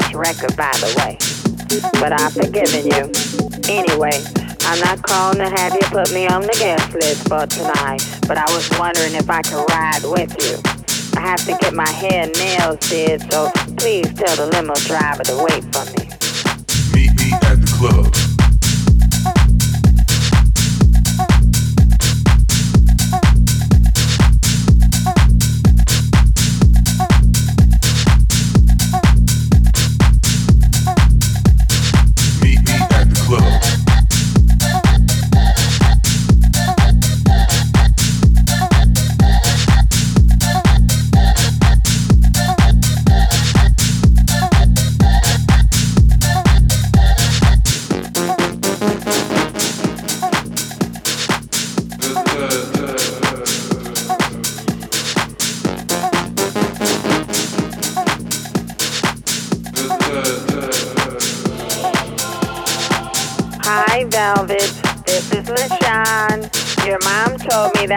last record, by the way. But I've forgiven you. Anyway, I'm not calling to have you put me on the guest list for tonight, but I was wondering if I could ride with you. I have to get my hair and nails did, so please tell the limo driver to wait for me. Meet me at the club.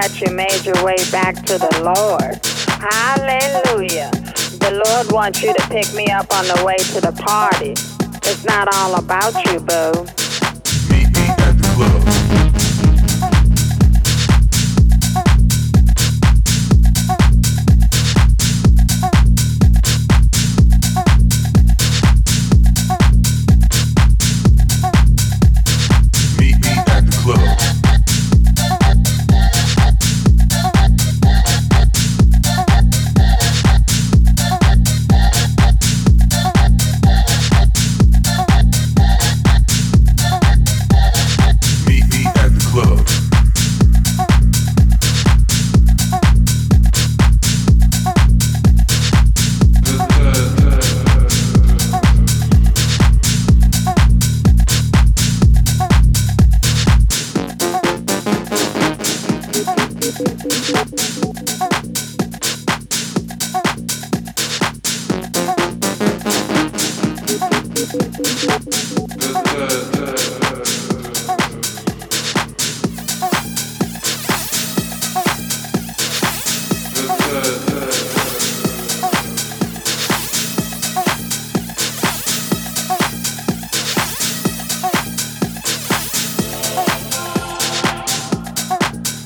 That you made your way back to the Lord. Hallelujah. The Lord wants you to pick me up on the way to the party. It's not all about you, boo.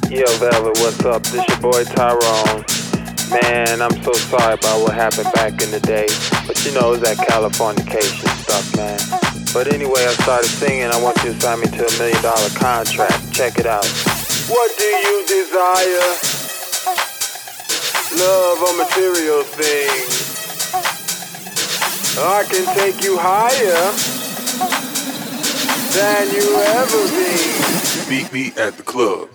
Yo, Velvet, what's up? This your boy Tyrone. Man, I'm so sorry about what happened back in the day. But you know, it was that Californication stuff, man. But anyway, I started singing. I want you to sign me to a million dollar contract. Check it out. What do you desire? Love or material things? I can take you higher than you ever been. Meet me at the club.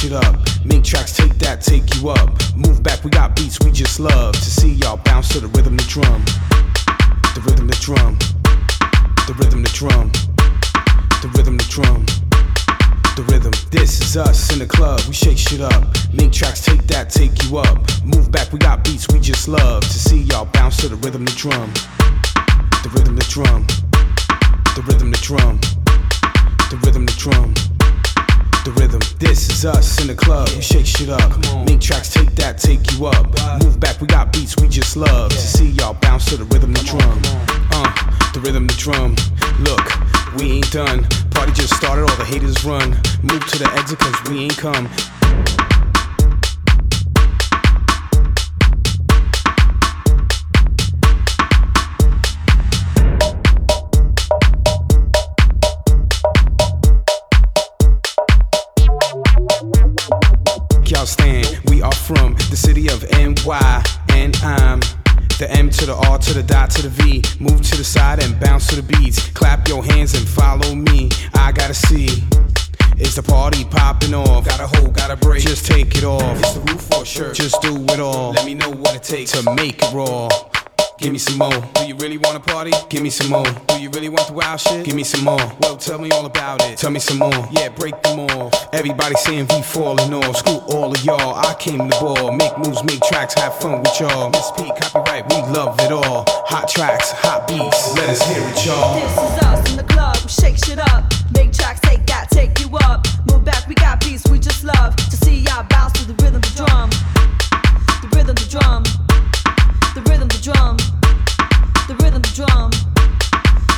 shit up. Make tracks, take that, take you up. Move back, we got beats we just love to see y'all bounce to the rhythm, the drum. The rhythm, the drum. The rhythm, the drum. The rhythm, the drum. The rhythm. This is us in the club. We shake shit up. Make tracks, take that, take you up. Move back, we got beats we just love to see y'all bounce to the rhythm, the drum. The rhythm, the drum. The rhythm, the drum. The rhythm, the drum the rhythm. This is us in the club. Shake shit up. Make tracks, take that, take you up. Move back, we got beats we just love. To see y'all bounce to the rhythm, the drum. Uh, the rhythm, the drum. Look, we ain't done. Party just started, all the haters run. Move to the exit, cause we ain't come. The city of NY, and I'm the M to the R to the dot to the V. Move to the side and bounce to the beats. Clap your hands and follow me. I gotta see. Is the party popping off? Gotta hold, gotta break. Just take it off. It's the roof for sure. Just do it all. Let me know what it takes to make it raw. Give me some more. Do you really wanna party? Give me some more. Do you really want the wild shit? Give me some more. Well, tell me all about it. Tell me some more. Yeah, break them all. Everybody saying we falling off. Screw all of y'all. I came to ball. Make moves, make tracks, have fun with y'all. Miss P, copyright, we love it all. Hot tracks, hot beats. Let us hear it, y'all. This is us in the club. Shake shit up. Make tracks, take that, take you up. Move back, we got beats we just love. To see y'all bounce to the rhythm, the drum. The rhythm, the drum. The rhythm, the drum. The rhythm, the drum.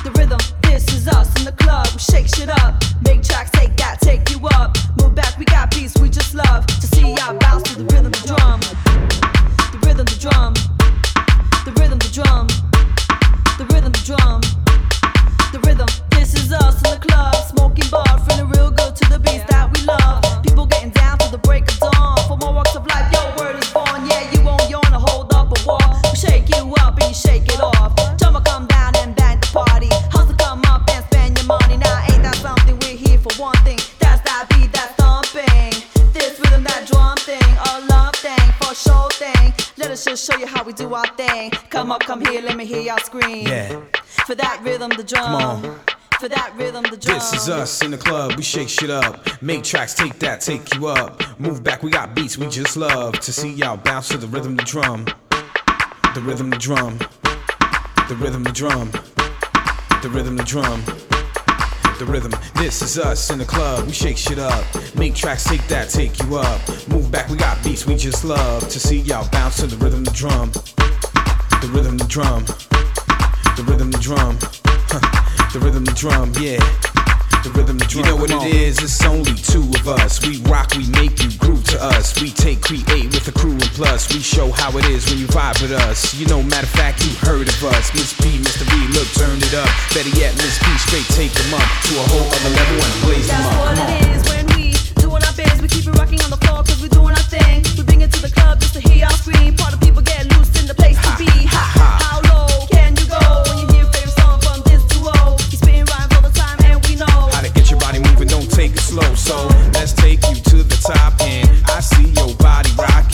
The rhythm, this is us in the club. We shake shit up. Make tracks, take that, take you up. Move back, we got beats we just love. To see y'all bounce to the rhythm, the drum. The rhythm, the drum. The rhythm, the drum. The rhythm, the drum. The rhythm, this is us in the club. Smoking bud, feeling real good to the beats that we love. People getting down to the break of dawn. Come up, come here, let me hear y'all scream. Yeah. For that rhythm, the drum. Come on. For that rhythm, the drum. This is us in the club, we shake shit up. Make tracks, take that, take you up. Move back, we got beats we just love. To see y'all bounce to the rhythm, the drum. The rhythm, the drum. The rhythm, the drum. The rhythm, the drum. The rhythm, this is us in the club, we shake shit up. Make tracks, take that, take you up. Move back, we got beats we just love. To see y'all bounce to the rhythm, the drum. The rhythm, the drum. The rhythm, the drum. Huh. The rhythm, the drum, yeah. The rhythm, the drum. You know what it is? It's only two of us. We rock, we make you groove to us. We take, create with the crew and plus. We show how it is when you vibe with us. You know, matter of fact, you heard of us. Miss P, Mr. V, look, turn it up. Better yet, Miss P, straight take them up to a whole other level and blaze them That's up. Come on. It is when we doing our biz. We keep it rocking on the floor cause we're doing our thing. We bring it to the club just to hear our scream. Part of people get loose in the place to be. ha, ha. How low can you go when you hear favorite song from this duo? Rhymes all the time and we know. How to get your body moving, don't take it slow. So let's take you to the top end. I see your body rocking.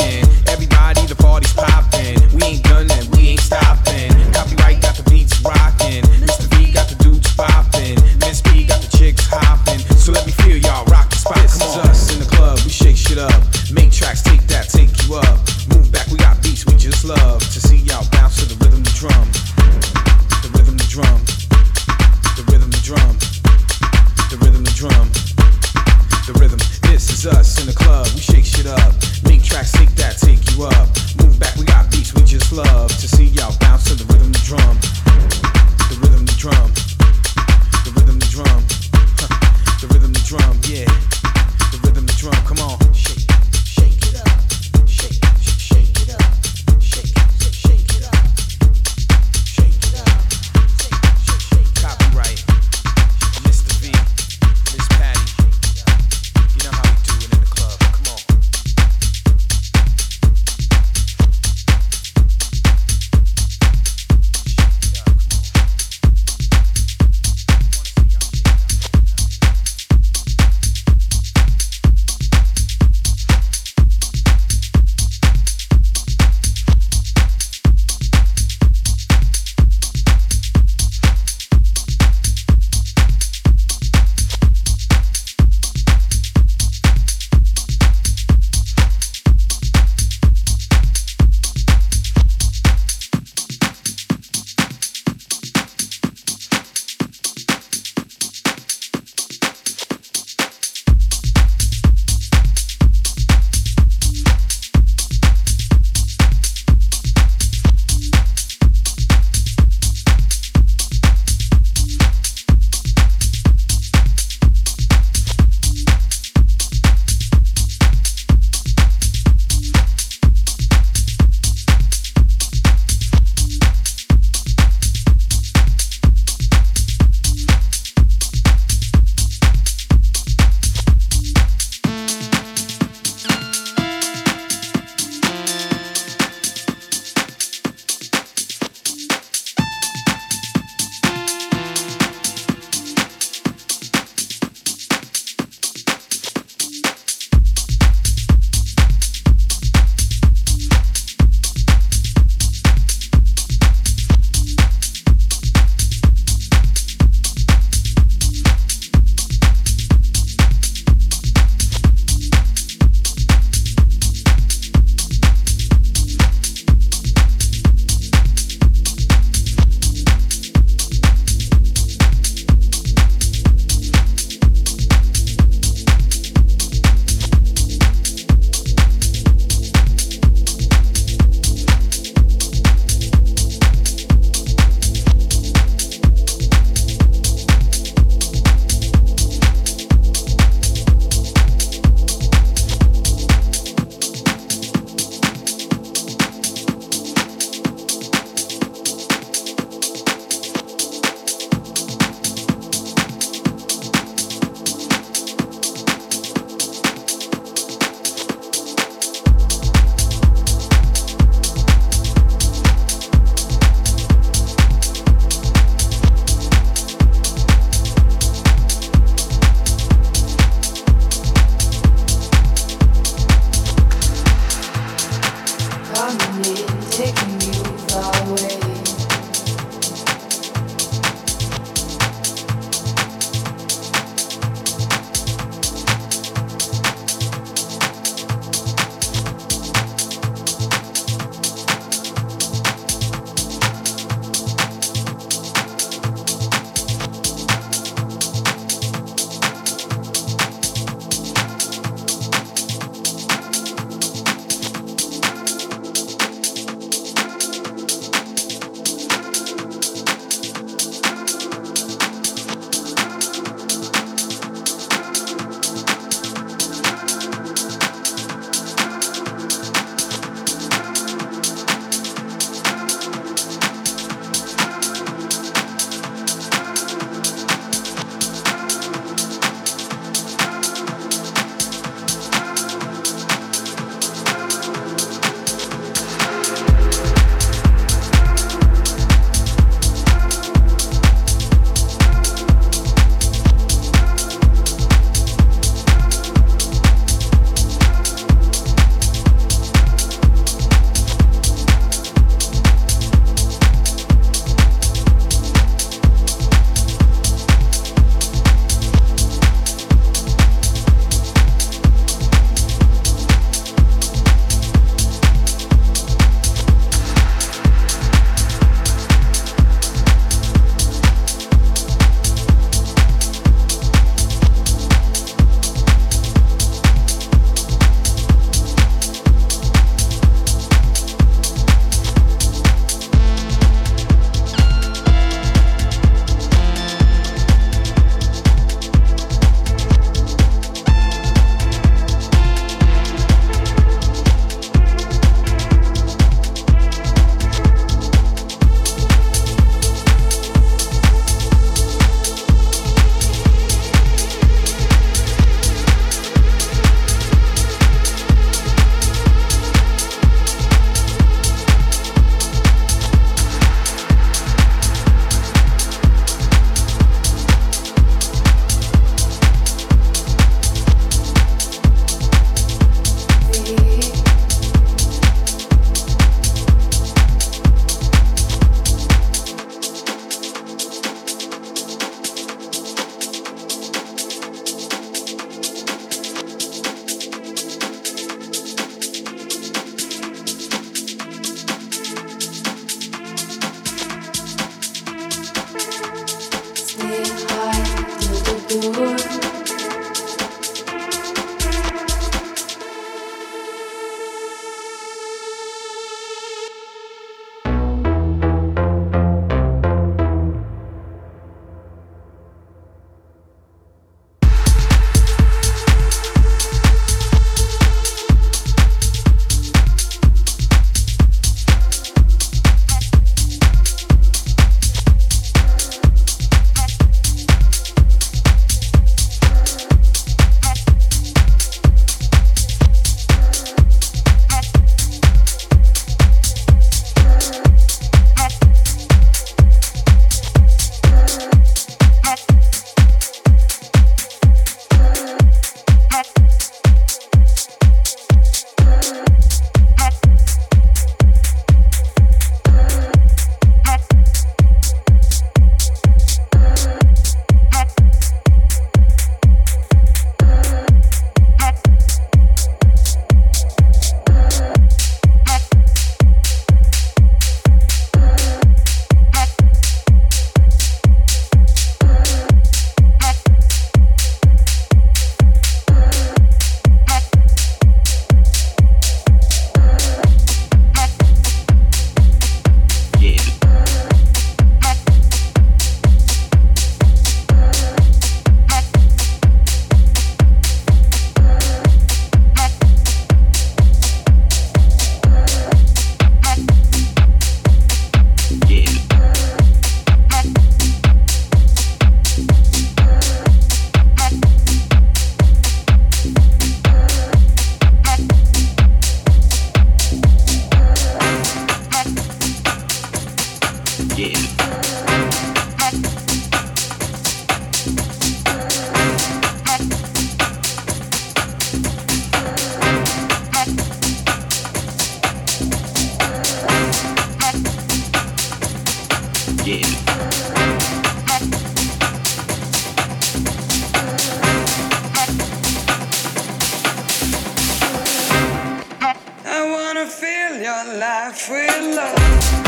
fill your life with love.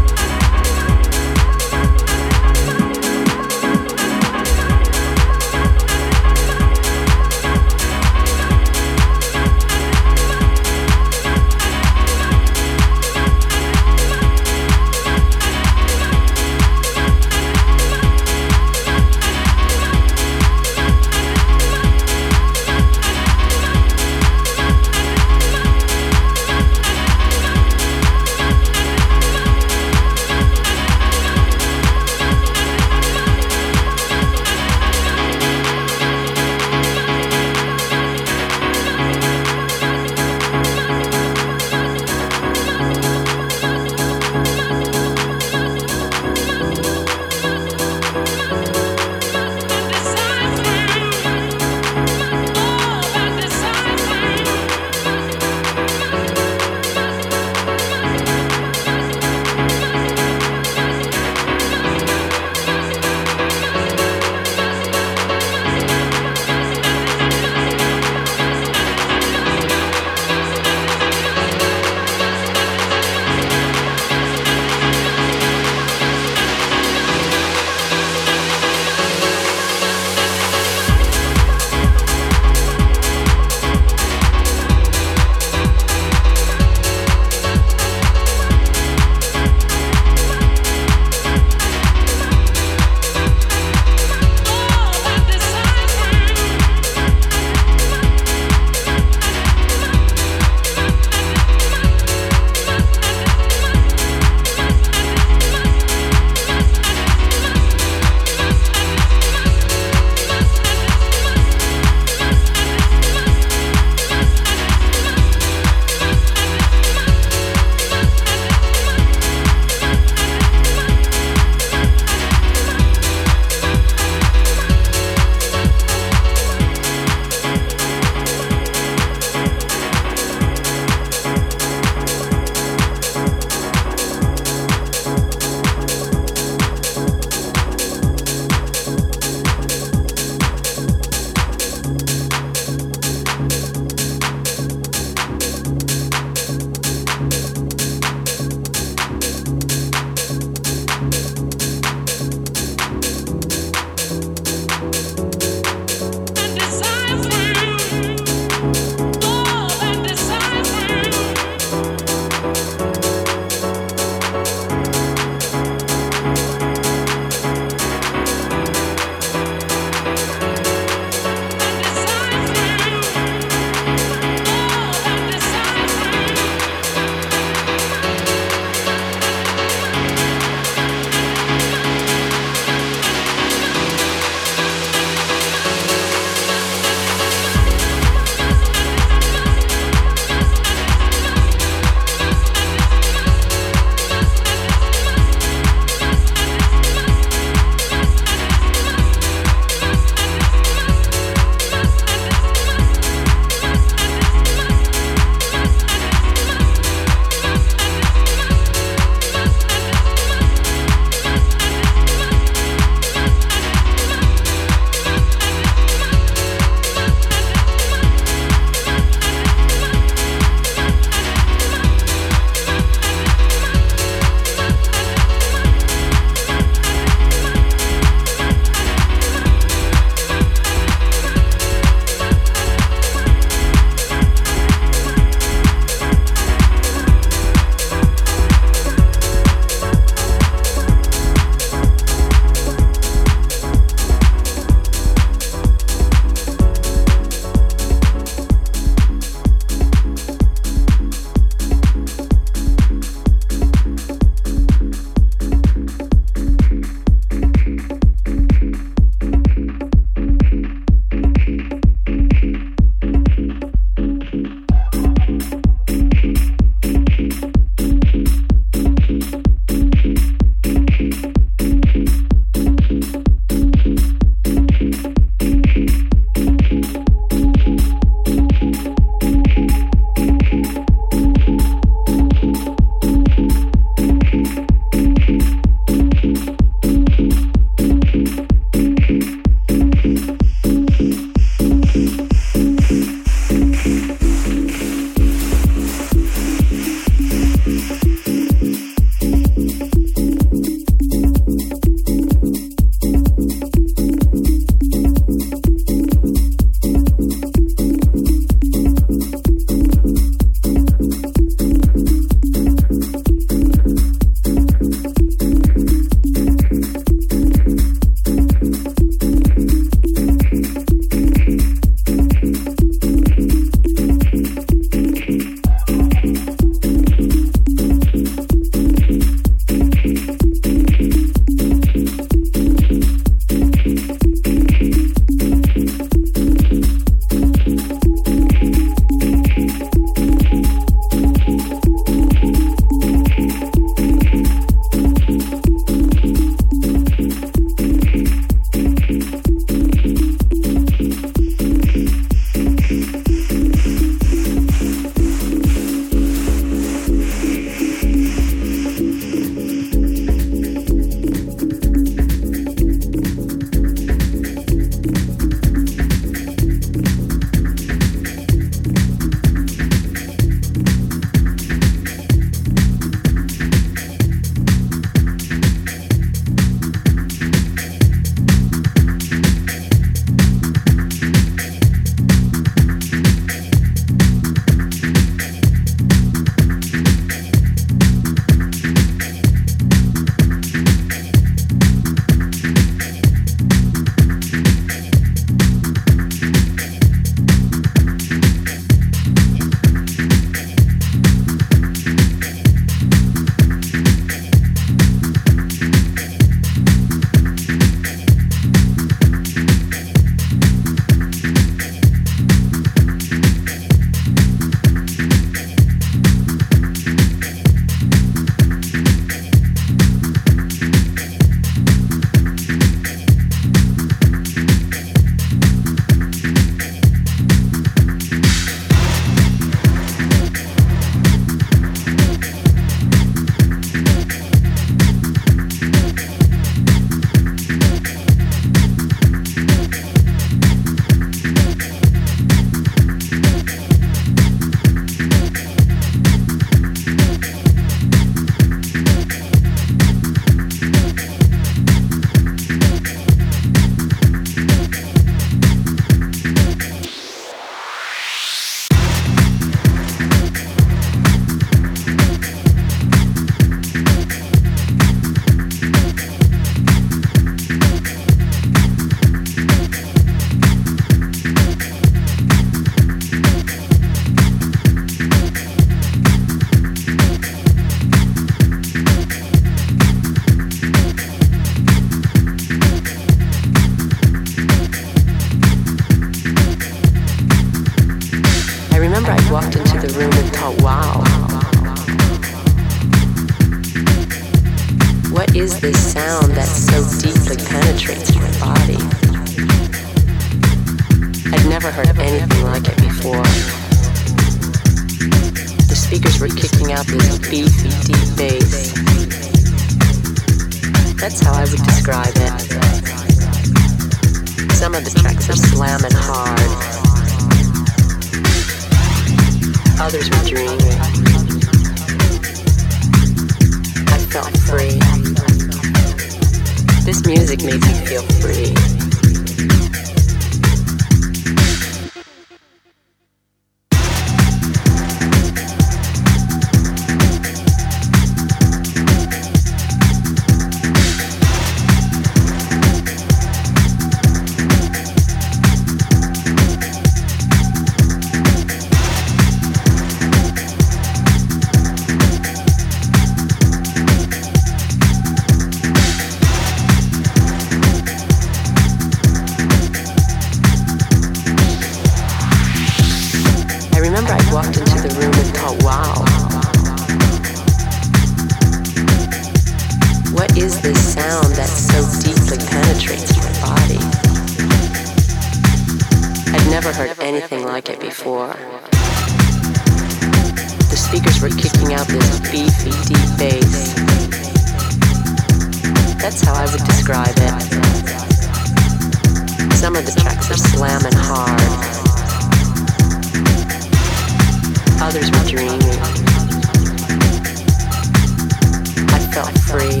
Feel free,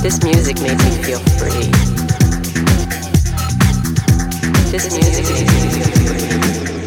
feel free, feel free, feel free, feel free.